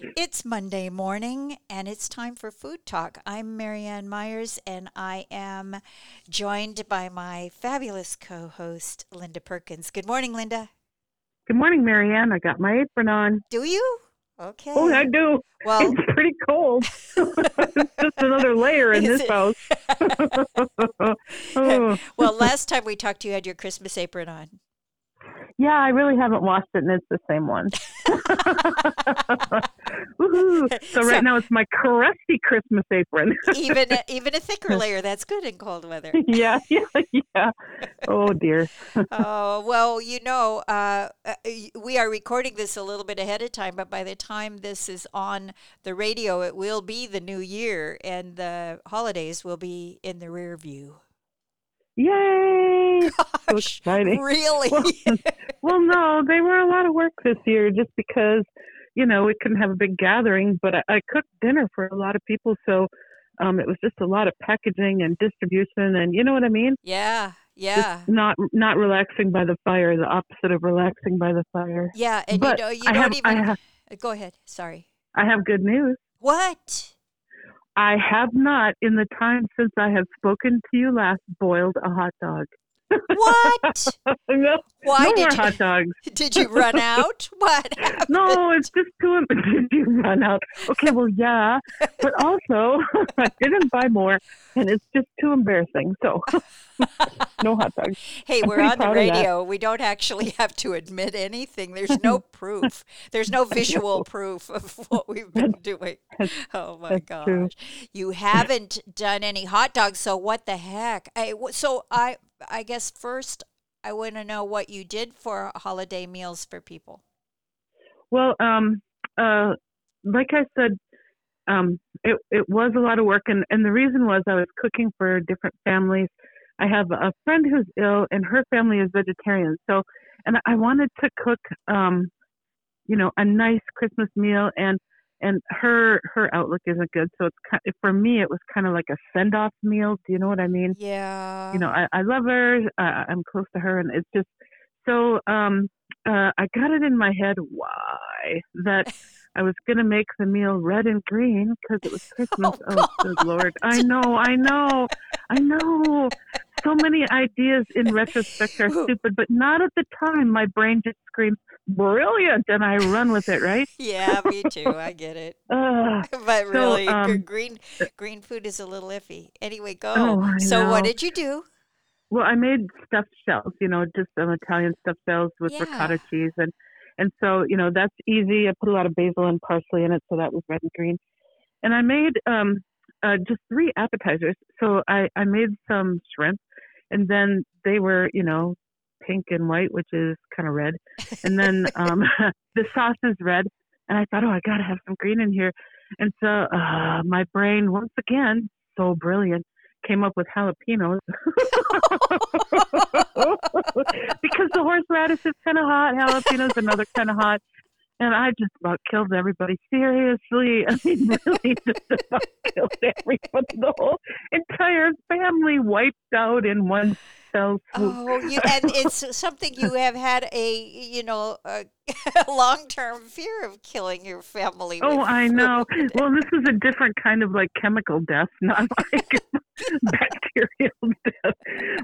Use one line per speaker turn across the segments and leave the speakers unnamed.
It's Monday morning and it's time for Food Talk. I'm Merianne Myers and I am joined by my fabulous co host, Linda Perkins. Good morning, Linda.
Good morning, Merianne. I got my apron on.
Do you? Okay.
Oh, I do.
Well,
It's pretty cold. it's just another layer in this
it?
house. Oh.
well, last time we talked, you had your Christmas apron on.
Yeah, I really haven't washed it, and it's the same one. So
So-
right now it's my crusty Christmas apron.
Even even a thicker layer. That's good in cold weather.
yeah, yeah, yeah. Oh dear.
Oh, well, you know, uh, uh, we are recording this a little bit ahead of time, but by the time this is on the radio, it will be the new year and the holidays will be in the rear view.
Yay! So exciting.
really?
Well, no, they were a lot of work this year just because, you know, we couldn't have a big gathering, but I, I cooked dinner for a lot of people. So um, it was just a lot of packaging and distribution and you know what I mean?
yeah,
Just
yeah.
not not relaxing by the fire, the opposite of relaxing by the fire.
Yeah, and
but
you know, you
I
don't
have,
even.
Have
Go ahead. Sorry.
I have good news.
What?
I have not, in the time since I have spoken to you last, boiled a hot dog.
What?
no,
Why
no more
you,
hot dogs.
did you run out? What? happened?
No, it's just too. Did you run out? Okay, well, yeah, but also I didn't buy more, and it's just too embarrassing. So, no hot dogs.
Hey,
I'm
we're on the
proud of that.
radio. We don't actually have to admit anything. There's no proof. There's no visual proof of what we've been doing. Oh my
that's
gosh.
true.
You haven't done any hot dogs, so what the heck? I, so I I guess first I want to know what you did for holiday meals for people.
Well, um, uh, like I said, um, it it was a lot of work, and and the reason was I was cooking for different families. I have a friend who's ill, and her family is vegetarian. So, and I wanted to cook, um, you know, a nice Christmas meal, and and her her outlook isn't good. So it's kind for me, it was kind of like a send off meal. Do you know what I mean?
Yeah.
you know, I, I love her. Uh, I'm close to her, and it's just so. Um, uh, I got it in my head why that I was gonna make the meal red and green because it was Christmas.
Oh,
Oh, good lord! I know, I know, I know. So many ideas in retrospect are stupid, but not at the time. My brain just screams brilliant, and I run with it. Right?
yeah, me too. I get it.
Uh,
But really, gr-
um,
green green food is a little iffy. Anyway, go.
Oh,
so what did you do?
Well, I made stuffed shells, you know, just some Italian stuffed shells with
Yeah.
ricotta cheese, and and so you know that's easy. I put a lot of basil and parsley in it, so that was red and green. And I made um uh, just three appetizers. So I I made some shrimp, and then they were you know pink and white, which is kind of red, and then um the sauce is red. And I thought, oh, I gotta have some green in here. And so uh, my brain once again, so brilliant, came up with jalapenos because the horseradish is kind of hot, jalapenos another kind of hot, and I just about killed everybody. Seriously, I mean, really, just about killed everybody. The whole entire family wiped out in one fell swoop.
Oh, you, and it's something you have had a you know a, long term fear of killing your family.
Oh, I know. Well, this is a different kind of like chemical death, not like bacterial death.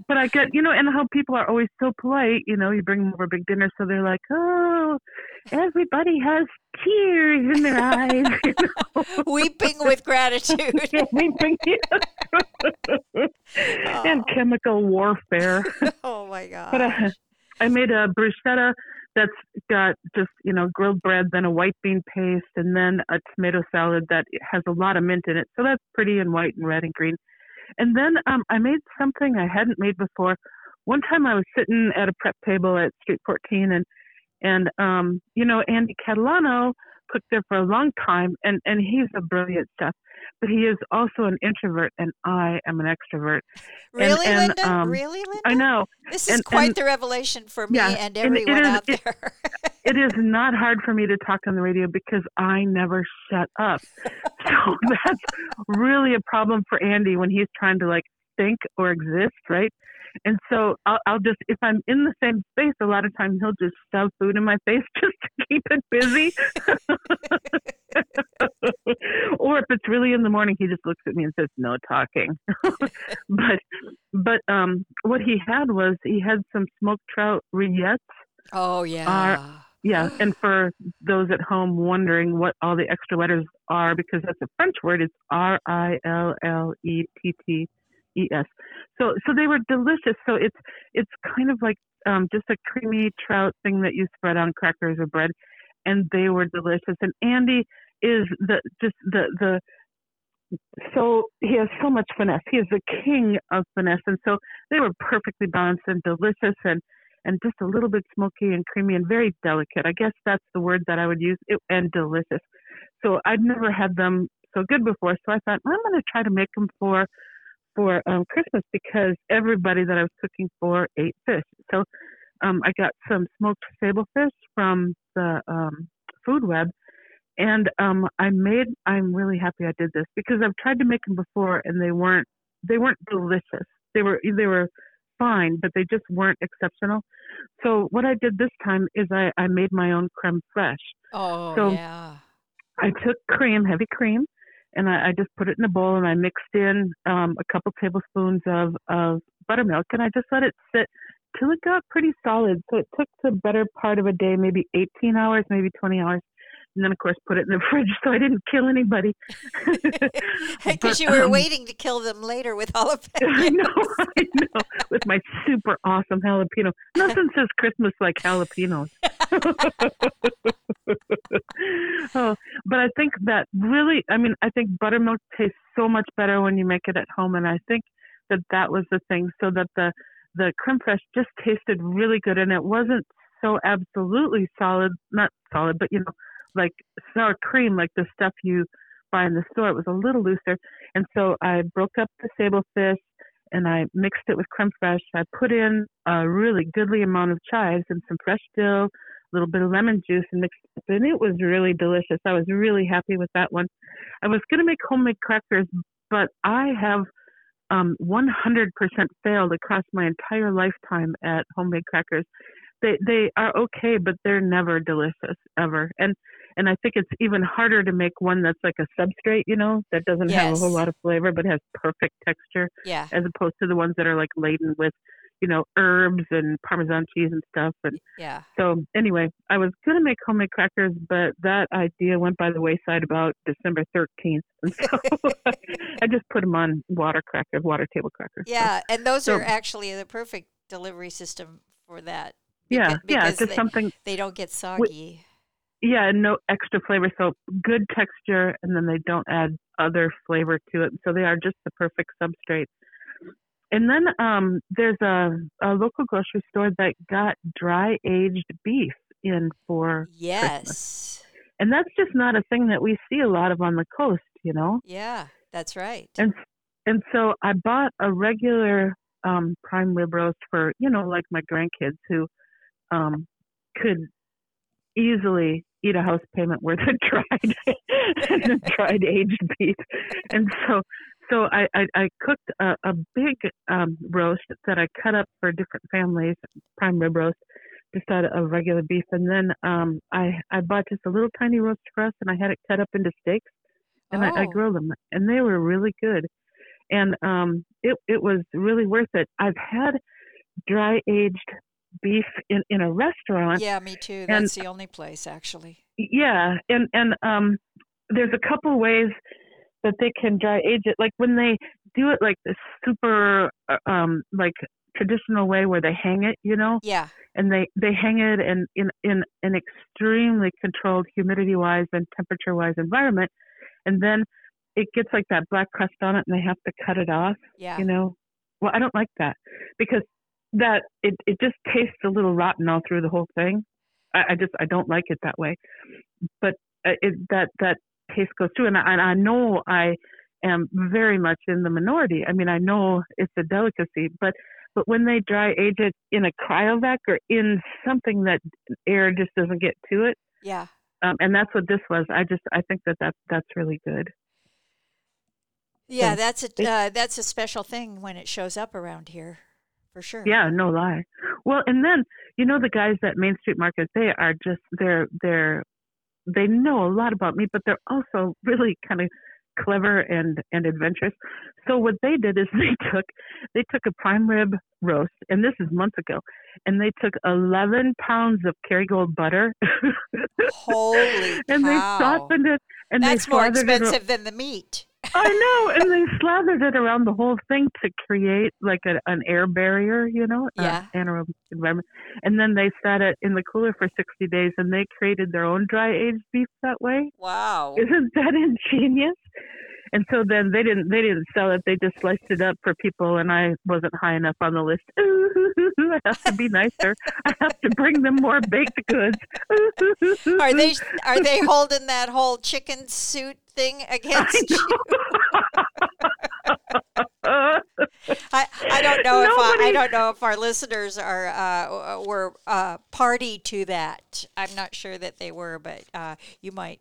But I get, you know, and how people are always so polite. You know, you bring them over a big dinner, so they're like, "Oh, everybody has tears in their eyes." You know?
Weeping with gratitude.
Yeah, we and chemical warfare.
oh my god.
But uh, I made a bruschetta that's got just you know grilled bread, then a white bean paste, and then a tomato salad that has a lot of mint in it. So that's pretty and white and red and green. And then um, I made something I hadn't made before. One time I was sitting at a prep table at Street 14, and and um, you know Andy Catalano cooked there for a long time, and and he's a brilliant chef, but he is also an introvert, and I am an extrovert.
really,
and,
Linda?
um,
really, Linda?
I know
This is
and-
quite
and-
the revelation for me
Yeah,
and
and
everyone
is-
out there.
it is not hard for me to talk on the radio because I never shut up. So that's really a problem for Andy when he's trying to like think or exist, right? And so I'll, I'll just, if I'm in the same space, a lot of times he'll just shove food in my face just to keep it busy. Or if it's really in the morning, he just looks at me and says, "No talking." but but um, what he had was he had some smoked trout rillettes.
Oh yeah.
yeah, and for those at home wondering what all the extra letters are, because that's a French word, it's R I L L E T T E S. So so they were delicious. So it's it's kind of like um, just a creamy trout thing that you spread on crackers or bread, and they were delicious. And Andy is the just the the so he has so much finesse. He is the king of finesse, and so they were perfectly balanced and delicious, and and just a little bit smoky and creamy and very delicate. I guess that's the word that I would use. It, and delicious. So I'd never had them so good before, so I thought I'm going to try to make them for for um, Christmas because everybody that I was cooking for ate fish. So um, I got some smoked sable fish from the um, food web and um, I made. I'm really happy I did this because I've tried to make them before, and they weren't. They weren't delicious. They were. They were fine, but they just weren't exceptional. So what I did this time is I, I made my own creme fraiche.
Oh so yeah.
I took cream, heavy cream, and I, I just put it in a bowl and I mixed in um, a couple tablespoons of of buttermilk, and I just let it sit till it got pretty solid. So it took the better part of a day, maybe 18 hours, maybe 20 hours and then of course put it in the fridge so I didn't kill anybody.
Because you were um, waiting to kill them later with all the jalapenos.
I know, I know, with my super awesome jalapeno. Nothing says Christmas like jalapenos. oh, but I think that really, I mean, I think buttermilk tastes so much better when you make it at home, and I think that that was the thing, so that the the creme fraiche just tasted really good, and it wasn't so absolutely solid, not solid, but you know, like sour cream, like the stuff you buy in the store. It was a little looser, and so I broke up the sable fish and I mixed it with creme fraiche. I put in a really goodly amount of chives and some fresh dill, a little bit of lemon juice, and mixed it. And it was really delicious. I was really happy with that one. I was going to make homemade crackers, but I have um, 100% failed across my entire lifetime at homemade crackers. They they are okay, but they're never delicious ever. And and I think it's even harder to make one that's like a substrate, you know, that doesn't yes. have a whole lot of flavor but has perfect texture.
Yeah.
As opposed to the ones that are like laden with, you know, herbs and Parmesan cheese and stuff. And
yeah.
So anyway, I was gonna make homemade crackers, but that idea went by the wayside about December 13th, and so I just put them on water crackers, water table crackers.
Yeah, so, and those so, are actually the perfect delivery system for that.
Yeah, because, yeah, just
they,
something
they don't get soggy
yeah, and no extra flavor. So good texture, and then they don't add other flavor to it. So they are just the perfect substrate. And then um, there's a, a local grocery store that got dry aged beef in for
yes,
Christmas. and that's just not a thing that we see a lot of on the coast, you know.
Yeah, that's right.
And and so I bought a regular um, prime rib roast for you know like my grandkids who um, could easily eat a house payment worth of dried dried aged beef. And so so I, I, I cooked a, a big um, roast that I cut up for different families, prime rib roast, just out of regular beef. And then um, I, I bought just a little tiny roast for us and I had it cut up into steaks and oh. I, I oh. grilled them and they were really good. And um, it, it was really worth it. I've had dry aged beef in in a restaurant.
Yeah, me too. That's and, the only place actually.
Yeah, and and um, there's a couple ways that they can dry age it. Like when they do it like the super uh, um like traditional way where they hang it, you know.
Yeah.
And they they hang it in in in an extremely controlled humidity wise and temperature wise environment, and then it gets like that black crust on it, and they have to cut it off.
Yeah.
You know. Well, I don't like that because that it, it just tastes a little rotten all through the whole thing. I, I just I don't like it that way, but uh, it, that that taste goes through, and I, and I know I am very much in the minority. I mean, I know it's a delicacy, but but when they dry age it in a cryovac or in something that air just doesn't get to it,
yeah,
um, and that's what this was. I just I think that that that's really good.
Yeah, so that's a uh, that's a special thing when it shows up around here for sure.
Yeah, no lie. Well, and then you know the guys at Main Street Market, they are just they're they're they know a lot about me, but they're also really kind of clever and and adventurous. So what they did is they took they took a prime rib roast, and this is months ago, and they took 11 pounds of Kerrygold butter.
Holy
and
cow.
they softened it, and
That's more
slathered it.
expensive than the meat.
I know, and they slathered it around the whole thing to create like a, an air barrier, you know, uh,
Yeah.
anaerobic environment. And then they sat it in the cooler for 60 days, and they created their own dry aged beef that way.
Wow.
Isn't that ingenious? And so then they didn't they didn't sell it. They just sliced it up for people, and I wasn't high enough on the list. Ooh, I have to be nicer. I have to bring them more baked goods.
Are they are they holding that whole chicken suit thing against you? I, I don't know if I, I don't know if our listeners are uh, were uh, party to that. I'm not sure that they were, but uh, you might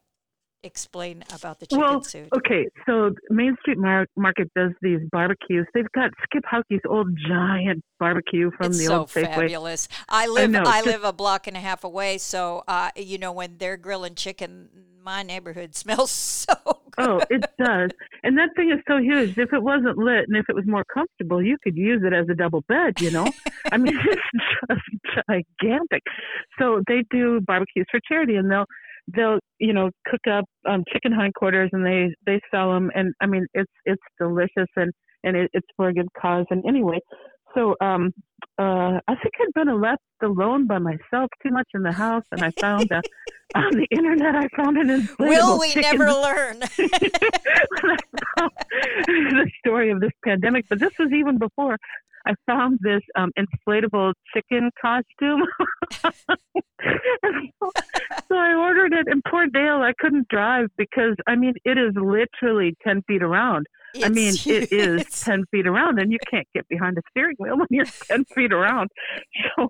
explain about the chicken
Well,
suit.
Okay, so Main Street Mar- Market does these barbecues. They've got Skip Houky's old giant barbecue from
it's
the
so
old Safeway.
fabulous. I live
know,
I,
just-
live a block and a half away, so uh, you know when they're grilling chicken, my neighborhood smells so good.
Oh, it does. And that thing is so huge. If it wasn't lit and if it was more comfortable, you could use it as a double bed, you know? I mean, it's just gigantic. So they do barbecues for charity and they'll they'll, you know, cook up um chicken hindquarters and they they sell them and I mean, it's it's delicious and and it, it's for a good cause and anyway. So um uh I think I'd been left alone by myself too much in the house and I found a on the internet I found an inflatable
Will we
chicken
never learn?
the story of this pandemic, but this was even before I found this um, inflatable chicken costume. so, so I ordered it, and poor Dale, I couldn't drive because I mean it is literally ten feet around. I mean
It's
it is ten feet around, and you can't get behind a steering wheel when you're ten feet around. So,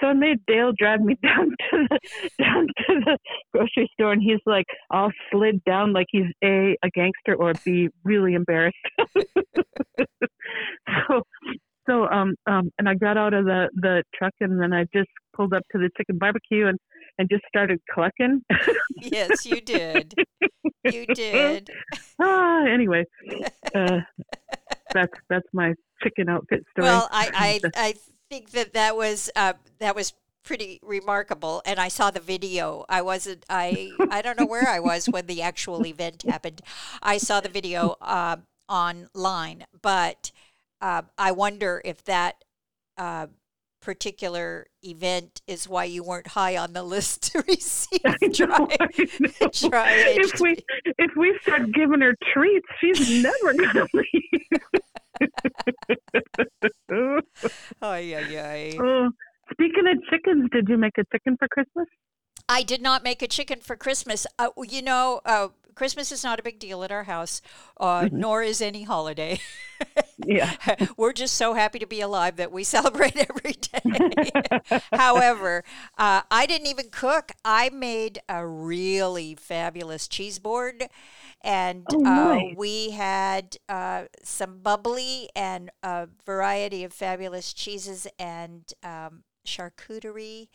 so I made Dale drive me down to the down to the grocery store, and he's like all slid down like he's a a gangster or b really embarrassed. so so um um and I got out of the the truck and then I just pulled up to the chicken barbecue and and just started clucking.
yes, you did. You did.
ah, anyway, uh, that's that's my chicken outfit story.
Well, I, I, I think that that was uh, that was pretty remarkable, and I saw the video. I wasn't. I I don't know where I was when the actual event happened. I saw the video uh, online, but uh, I wonder if that. Particular event is why you weren't high on the list to receive
know,
dry,
I if we if we start giving her treats, she's never gonna leave.
Oh, yeah, yeah.
speaking of chickens, did you make a chicken for Christmas?
I did not make a chicken for Christmas. Uh, you know, uh, Christmas is not a big deal at our house, uh, nor is any holiday.
Yeah.
We're just so happy to be alive that we celebrate every day. However, uh, I didn't even cook. I made a really fabulous cheese board. And
Oh,
uh, we had uh, some bubbly and a variety of fabulous cheeses and um, charcuterie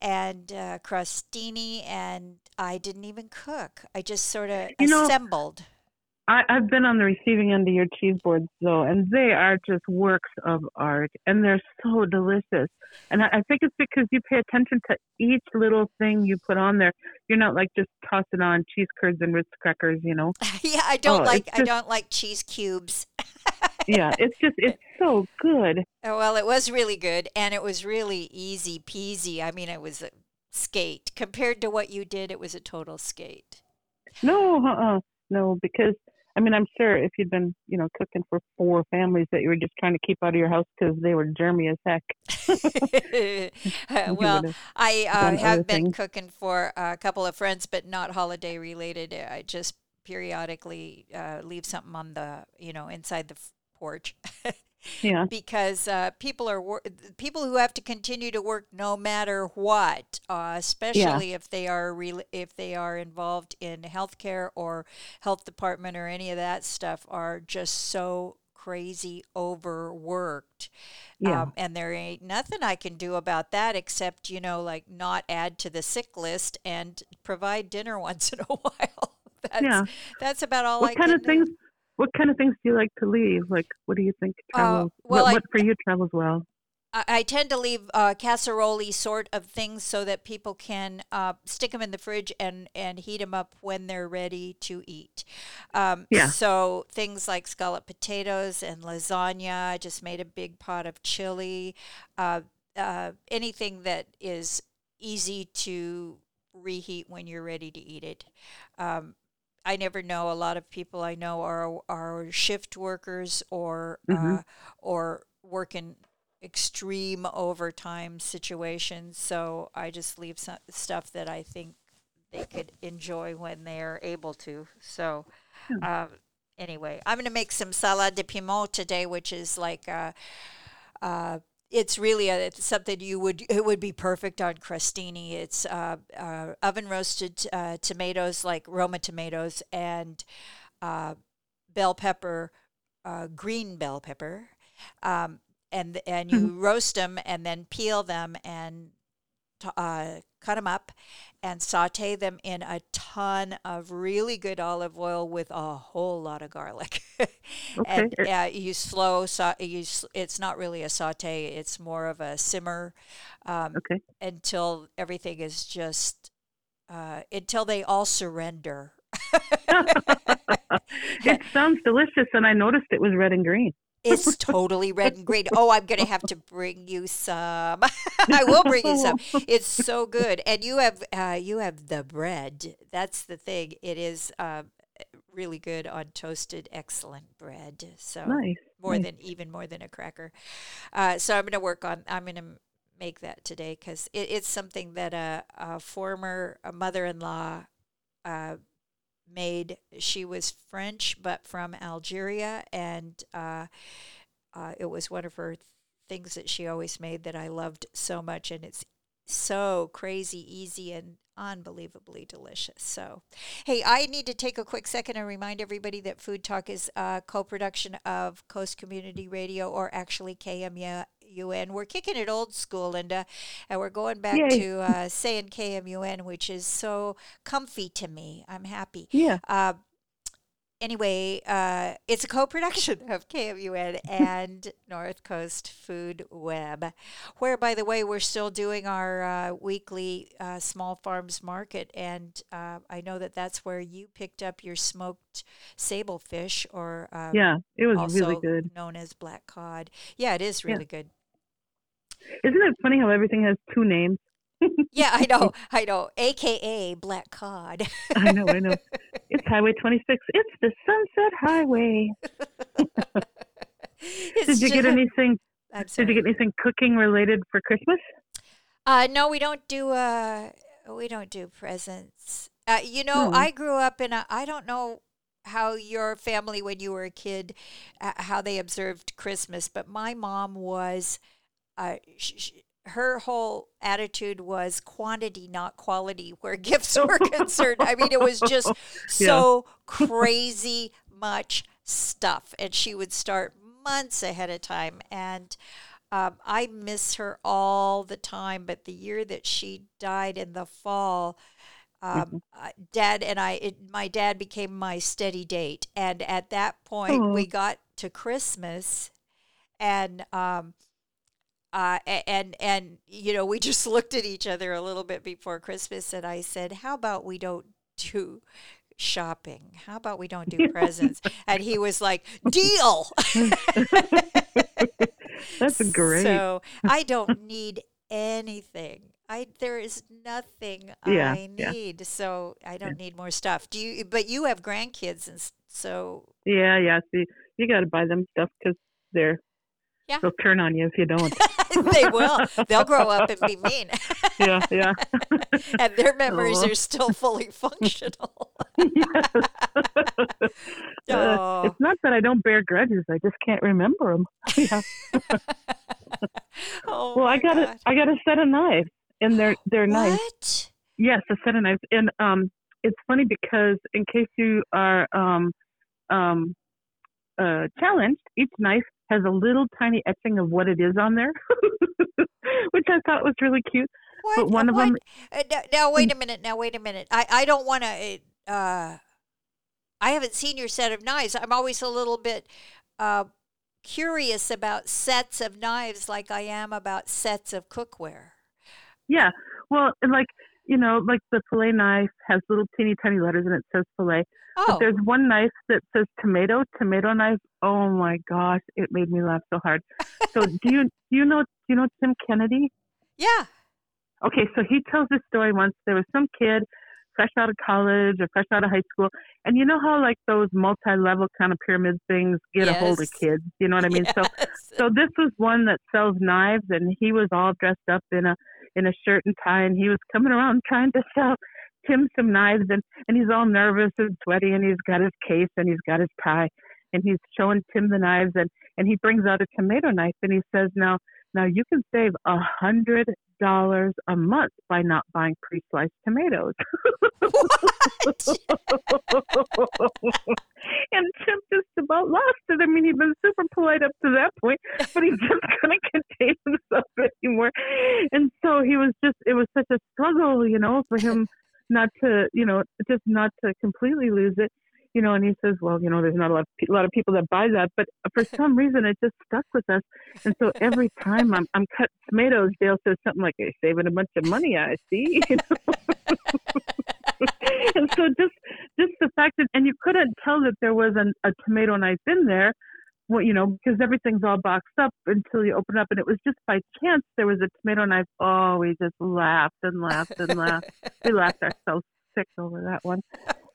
and uh, crostini. And I didn't even cook. I just sort of
You know-
assembled.
I, I've been on the receiving end of your cheese boards though, and they are just works of art, and they're so delicious. And I, I think it's because you pay attention to each little thing you put on there. You're not like just tossing on cheese curds and Ritz crackers, you know.
yeah, I don't
Oh,
like
it's
I
just-
don't like cheese cubes.
Yeah, it's just it's so good.
Oh, Well, it was really good, and it was really easy peasy. I mean, it was a skate compared to what you did. It was a total skate.
No, uh-uh, no, because I mean, I'm sure if you'd been, you know, cooking for four families that you were just trying to keep out of your house because they were germy as heck.
Uh, well, I uh, have been
things.
cooking for a couple of friends, but not holiday related. I just periodically uh, leave something on the, you know, inside the porch.
Yeah.
because uh, people are wor- people who have to continue to work no matter what, uh, especially if they are re- if they are involved in healthcare or health department or any of that stuff, are just so crazy overworked.
Yeah.
Um, and there ain't nothing I can do about that except you know like not add to the sick list and provide dinner once in a while. That's that's,
Yeah.
that's about all
what
I
kind
can
of things?
do.
What kind of things do you like to leave? Like, what do you think
Uh,
travels?
well,
what,
I-
for you travels well?
I, I tend to leave uh, casserole sort of things so that people can uh, stick them in the fridge and, and heat them up when they're ready to eat. Um,
Yeah.
So things like scalloped potatoes and lasagna. I just made a big pot of chili. Uh, uh, anything that is easy to reheat when you're ready to eat it. Um, I never know. A lot of people I know are are shift workers or
Mhm.
uh, or work in extreme overtime situations. So I just leave some stuff that I think they could enjoy when they're able to. So um, anyway, I'm going to make some salade de piment today, which is like. Uh, uh, it's really a, it's something you would it would be perfect on crostini. It's uh, uh, oven roasted uh, tomatoes like Roma tomatoes and uh, bell pepper, uh, green bell pepper, um, and and you roast them and then peel them and t- uh, cut them up and saute them in a ton of really good olive oil with a whole lot of garlic. and
Okay.
uh, you slow, sa- you, it's not really a saute, it's more of a simmer um,
Okay.
until everything is just, uh, until they all surrender.
it sounds delicious, and I noticed it was red and green.
It's totally red and green. Oh, I'm going to have to bring you some. I will bring you some. It's so good, and you have uh, you have the bread. That's the thing. It is uh, really good on toasted, excellent bread. So
Nice.
more
nice.
than even more than a cracker. Uh, so I'm going to work on. I'm going to make that today because it, it's something that a, a former uh, mother-in-law uh, made. She was French, but from Algeria, and uh, uh, it was one of her things that she always made that I loved so much, and it's so crazy easy and unbelievably delicious. So, hey, I need to take a quick second and remind everybody that Food Talk is a co-production of Coast Community Radio, or actually KMUN. We're kicking it old school, Linda, and we're going back
Yay.
to uh, saying KMUN, which is so comfy to me. I'm happy.
Yeah.
Uh, anyway, uh, it's a co-production of KMUN and North Coast Food Web, where, by the way, we're still doing our uh, weekly uh, small farms market, and uh, I know that that's where you picked up your smoked sable fish, or um,
Yeah. It was really good.
known as black cod. Yeah, it is
Yeah.
really good.
Isn't it funny how everything has two names?
Yeah, I know, I know. AKA black cod.
I know. I know. It's Highway 26. It's the Sunset Highway. Did you get anything? Did you get anything cooking related for Christmas?
Uh, no, we don't do uh, we don't do presents. Uh, you know,
No.
I grew up in a. I don't know how your family, when you were a kid, uh, how they observed Christmas, but my mom was, uh, sh- sh- her whole attitude was quantity, not quality, where gifts were concerned. I mean, it was just so crazy much stuff, and she would start months ahead of time, and. Um, I miss her all the time, but the year that she died in the fall, um, uh, Dad and I, it, my dad became my steady date, and at that point, we got to Christmas, and um, uh, and and you know, we just looked at each other a little bit before Christmas, and I said, "How about we don't do." shopping how about we don't do presents and he was like deal
That's great.
so I don't need anything. I there is nothing
Yeah,
I
yeah.
need. So I don't need more stuff. Do you? But you have grandkids, and so
yeah, yeah. See, you got to buy them stuff because they're
Yeah.
they'll turn on you if you don't.
they will. They'll grow up and be mean,
yeah, yeah.
and their memories are still fully functional.
yes. Uh, it's not that I don't bear grudges; I just can't remember them. yeah.
oh
Well, I got a
God.
I got a set of knives, and they're they're nice.
What?
Yes, a set of knives, and um, it's funny because in case you are um, um, uh, challenged, each knife has a little tiny etching of what it is on there, which I thought was really cute.
What?
But one of
what?
them-
Uh, now, now, wait a minute. Now, wait a minute. I, I don't want to. Uh, I haven't seen your set of knives. I'm always a little bit uh, curious about sets of knives, like I am about sets of cookware.
Yeah, well, like you know, like the fillet knife has little teeny tiny letters and it says fillet.
Oh,
But there's one knife that says tomato, tomato knife. Oh my gosh, it made me laugh so hard. So do you do you know do you know Tim Kennedy?
yeah.
Okay, so he tells this story once. There was some kid fresh out of college or fresh out of high school, and you know how like those multi-level kind of pyramid things get a hold of kids. You know what I mean? So so this was one that sells knives, and he was all dressed up in a in a shirt and tie, and he was coming around trying to sell Tim some knives, and and he's all nervous and sweaty, and he's got his case and he's got his tie, and he's showing Tim the knives, and and he brings out a tomato knife, and he says, now now you can save a hundred dollars a month by not buying pre-sliced tomatoes. and Tim just about lost it. I mean, he'd been super polite up to that point, but he just couldn't contain himself anymore. And so he was just, it was such a struggle, you know, for him not to, you know, just not to completely lose it. You know, and he says, well, you know, there's not a lot of, pe- a lot of people that buy that, but for some reason it just stuck with us. And so every time I'm, I'm cutting tomatoes, Dale says something like, "You're saving a bunch of money, I see." You know? and so just just the fact that and you couldn't tell that there was an, a tomato knife in there well, you know because everything's all boxed up until you open up and it was just by chance there was a tomato knife oh we just laughed and laughed and laughed we laughed ourselves sick over that one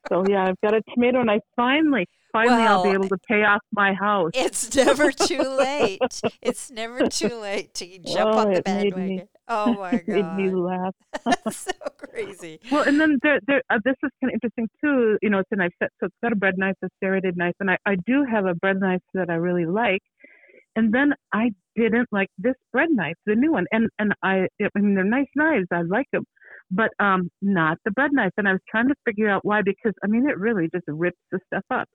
so yeah i've got a tomato and I finally finally i'll be able to pay off my house
It's never too late. It's never too late to jump
Oh,
on the
it made me-
bandwagon. Oh my
it made me laugh
that's so crazy.
Well, and then there, there, uh, this is kind of interesting too. You know, it's a knife set, so it's got a bread knife, a serrated knife, and I, I do have a bread knife that I really like. And then I didn't like this bread knife, the new one, and and I, I mean, they're nice knives, I like them, but um, not the bread knife. And I was trying to figure out why because I mean, it really just rips the stuff up.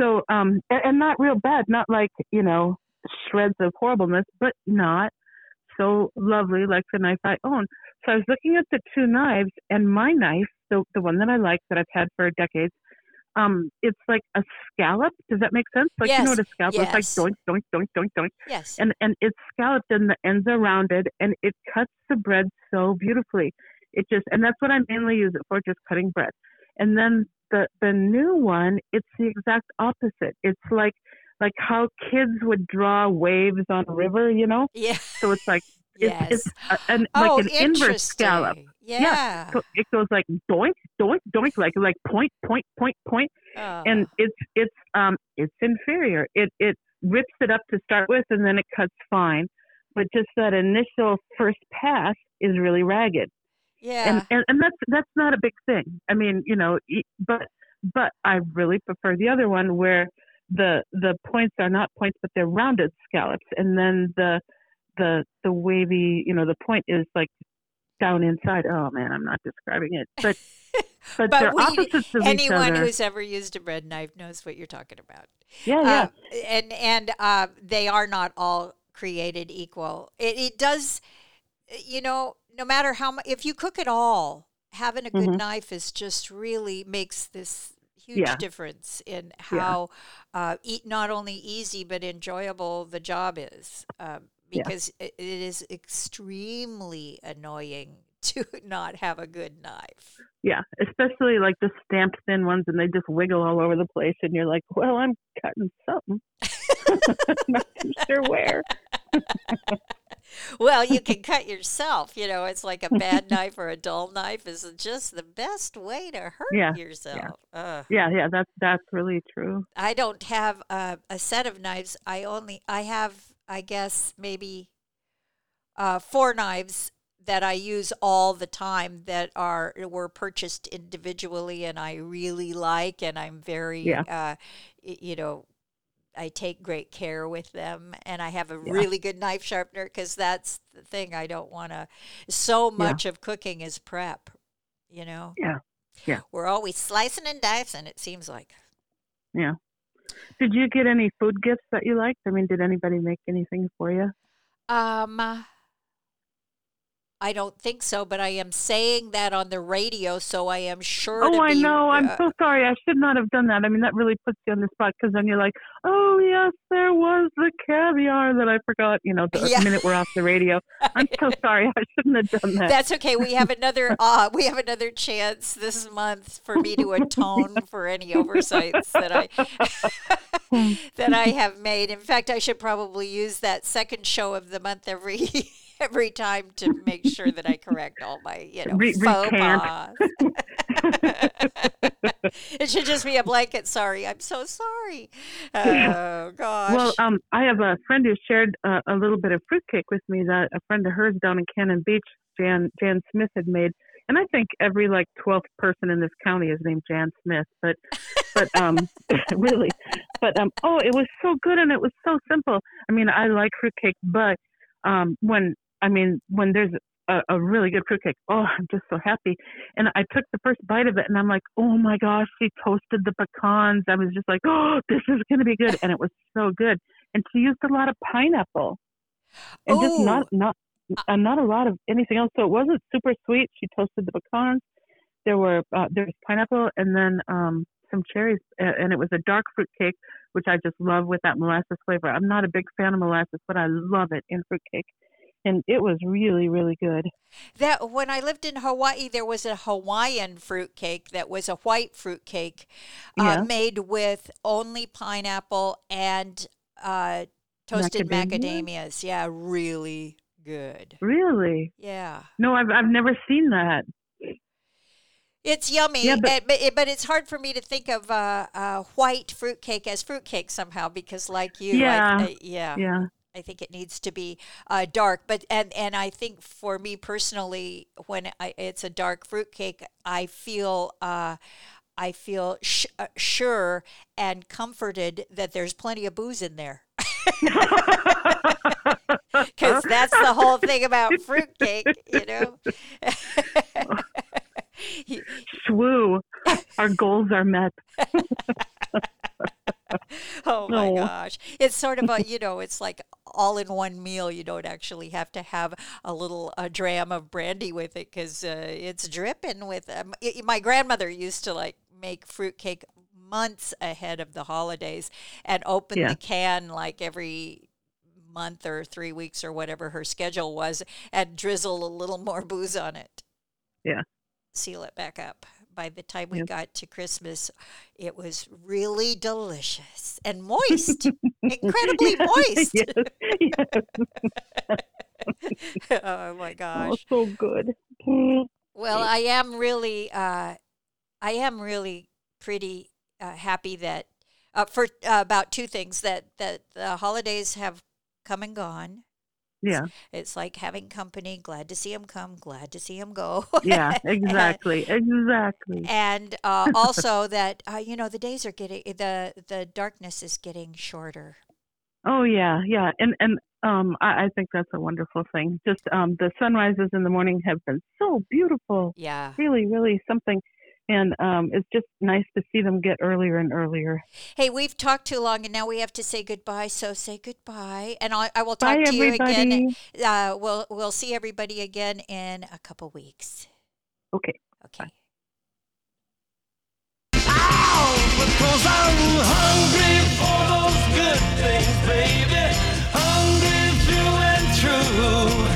So um, and, and not real bad, not like you know shreds of horribleness, but not so lovely like the knife I own. So I was looking at the two knives, and my knife, the the one that I like that I've had for decades, um, it's like a scallop. Does that make sense? Like you know what a scallop
yes.
looks like? Doink, doink, doink, doink, doink.
Yes.
And and it's scalloped, and the ends are rounded, and it cuts the bread so beautifully. It just, and that's what I mainly use it for, just cutting bread. And then the the new one, it's the exact opposite. It's like like how kids would draw waves on a river, you know.
yeah.
So it's like it's,
Yes.
it's a, an,
oh,
like an inverse scallop.
interesting. Yeah.
So it goes like doink, doink, doink, like like point, point, point, point,
Oh.
and it's it's um it's inferior. It it rips it up to start with, and then it cuts fine, but just that initial first pass is really ragged,
yeah.
and, and and that's that's not a big thing. I mean, you know, but but I really prefer the other one where the the points are not points, but they're rounded scallops, and then the the the wavy, you know, the point is like down inside. Oh man, I'm not describing it, but but,
But
they're
we-
opposites of each
Anyone who's ever used a bread knife knows what you're talking about.
yeah, yeah,
Um, and and uh, they are not all created equal. It, it does, you know, no matter how much, if you cook at all, having a good
Mhm.
knife is just really makes this huge
Yeah.
difference in
Yeah.
how uh, eat not only easy but enjoyable the job is. Um,
Yeah.
because it, it is extremely annoying to not have a good knife.
yeah. Especially like the stamped thin ones, and they just wiggle all over the place, and you're like, well, I'm cutting something. not too sure where.
Well, you can cut yourself. You know, it's like a bad knife or a dull knife is just the best way to hurt
Yeah,
yourself. Ugh.
Yeah, yeah. That's that's really true.
I don't have a, a set of knives. I only I have I guess maybe uh, four knives that I use all the time that are were purchased individually and I really like and I'm very
Yeah.
uh, you know I take great care with them and I have a
Yeah.
really good knife sharpener because that's the thing I don't want to so much of cooking is prep you know
Yeah, yeah.
we're always slicing and dicing it seems like
Yeah. Did you get any food gifts that you liked? I mean, did anybody make anything for you?
Um, I don't think so, but I am saying that on the radio, so I am sure.
Oh, I know. I'm
uh,
so sorry. I should not have done that. I mean, that really puts you on the spot because then you're like, oh, yes, there was the caviar that I forgot, you know, the
Yeah.
minute we're off the radio. I'm so sorry. I shouldn't have done that.
That's okay. We have another. Uh, we have another chance this month for me to atone for any oversights that I that I have made. In fact, I should probably use that second show of the month every every time to make sure that I correct all my you know
Re-
faux pas. it should just be a blanket. Sorry, I'm so sorry. Oh gosh.
Well, um, I have a friend who shared uh, a little bit of fruitcake with me that a friend of hers down in Cannon Beach, Jan Jan Smith, had made. And I think every like twelfth person in this county is named Jan Smith, but but um, really, but um, oh, it was so good and it was so simple. I mean, I like fruitcake, but um, when I mean when there's a, a really good fruitcake, oh, I'm just so happy. And I took the first bite of it, and I'm like, oh my gosh, she toasted the pecans. I was just like, oh, this is gonna be good, and it was so good. And she used a lot of pineapple, and just not not uh, not a lot of anything else. So it wasn't super sweet. She toasted the pecans. There were uh, there was pineapple, and then um, some cherries, and it was a dark fruit cake, which I just love with that molasses flavor. I'm not a big fan of molasses, but I love it in fruit cake, and it was really really good.
That when I lived in Hawaii, there was a Hawaiian fruit cake that was a white fruit cake uh,
Yeah.
made with only pineapple and uh, toasted
Macadamia?
macadamias. Yeah, really good.
Really?
Yeah.
No, I've I've never seen that.
It's yummy,
Yeah, but-
but, but it's hard for me to think of uh, uh, white fruit cake as fruit cake somehow because, like you,
Yeah.
I, yeah,
Yeah.
I think it needs to be uh, dark. But and and I think for me personally, when I, it's a dark fruit cake, I feel. Uh, I feel sh- uh, sure and comforted that there's plenty of booze in there. Because that's the whole thing about fruitcake, you know?
Swoo. Our goals are met.
Oh my
No.
gosh. It's sort of a, you know, it's like all in one meal. You don't actually have to have a little a dram of brandy with it because uh, it's dripping with. Um, i my grandmother used to like make fruitcake months ahead of the holidays and open
Yeah.
the can like every month or three weeks or whatever her schedule was and drizzle a little more booze on it.
Yeah.
Seal it back up. By the time we
Yep.
got to Christmas, it was really delicious and moist, incredibly moist.
yes. yes.
oh my
Oh,
gosh.
so good. Mm.
Well, I am really, uh, I am really pretty uh, happy that uh, for uh, about two things that that the holidays have come and gone.
Yeah.
It's like having company. Glad to see him come. Glad to see him go.
Yeah. Exactly. Exactly.
and uh, also that uh, you know the days are getting the the darkness is getting shorter.
Oh yeah, yeah, and and um, I, I think that's a wonderful thing. Just um, the sunrises in the morning have been so beautiful,
Yeah.
really, really something, and um, it's just nice to see them get earlier and earlier.
Hey, we've talked too long, and now we have to say goodbye. So say goodbye, and I, I will talk Bye, to
everybody.
you again. Uh, we'll we'll see everybody again in a couple weeks.
Okay.
Okay. Bye.
because I'm hungry for those good things, baby. Hungry, true.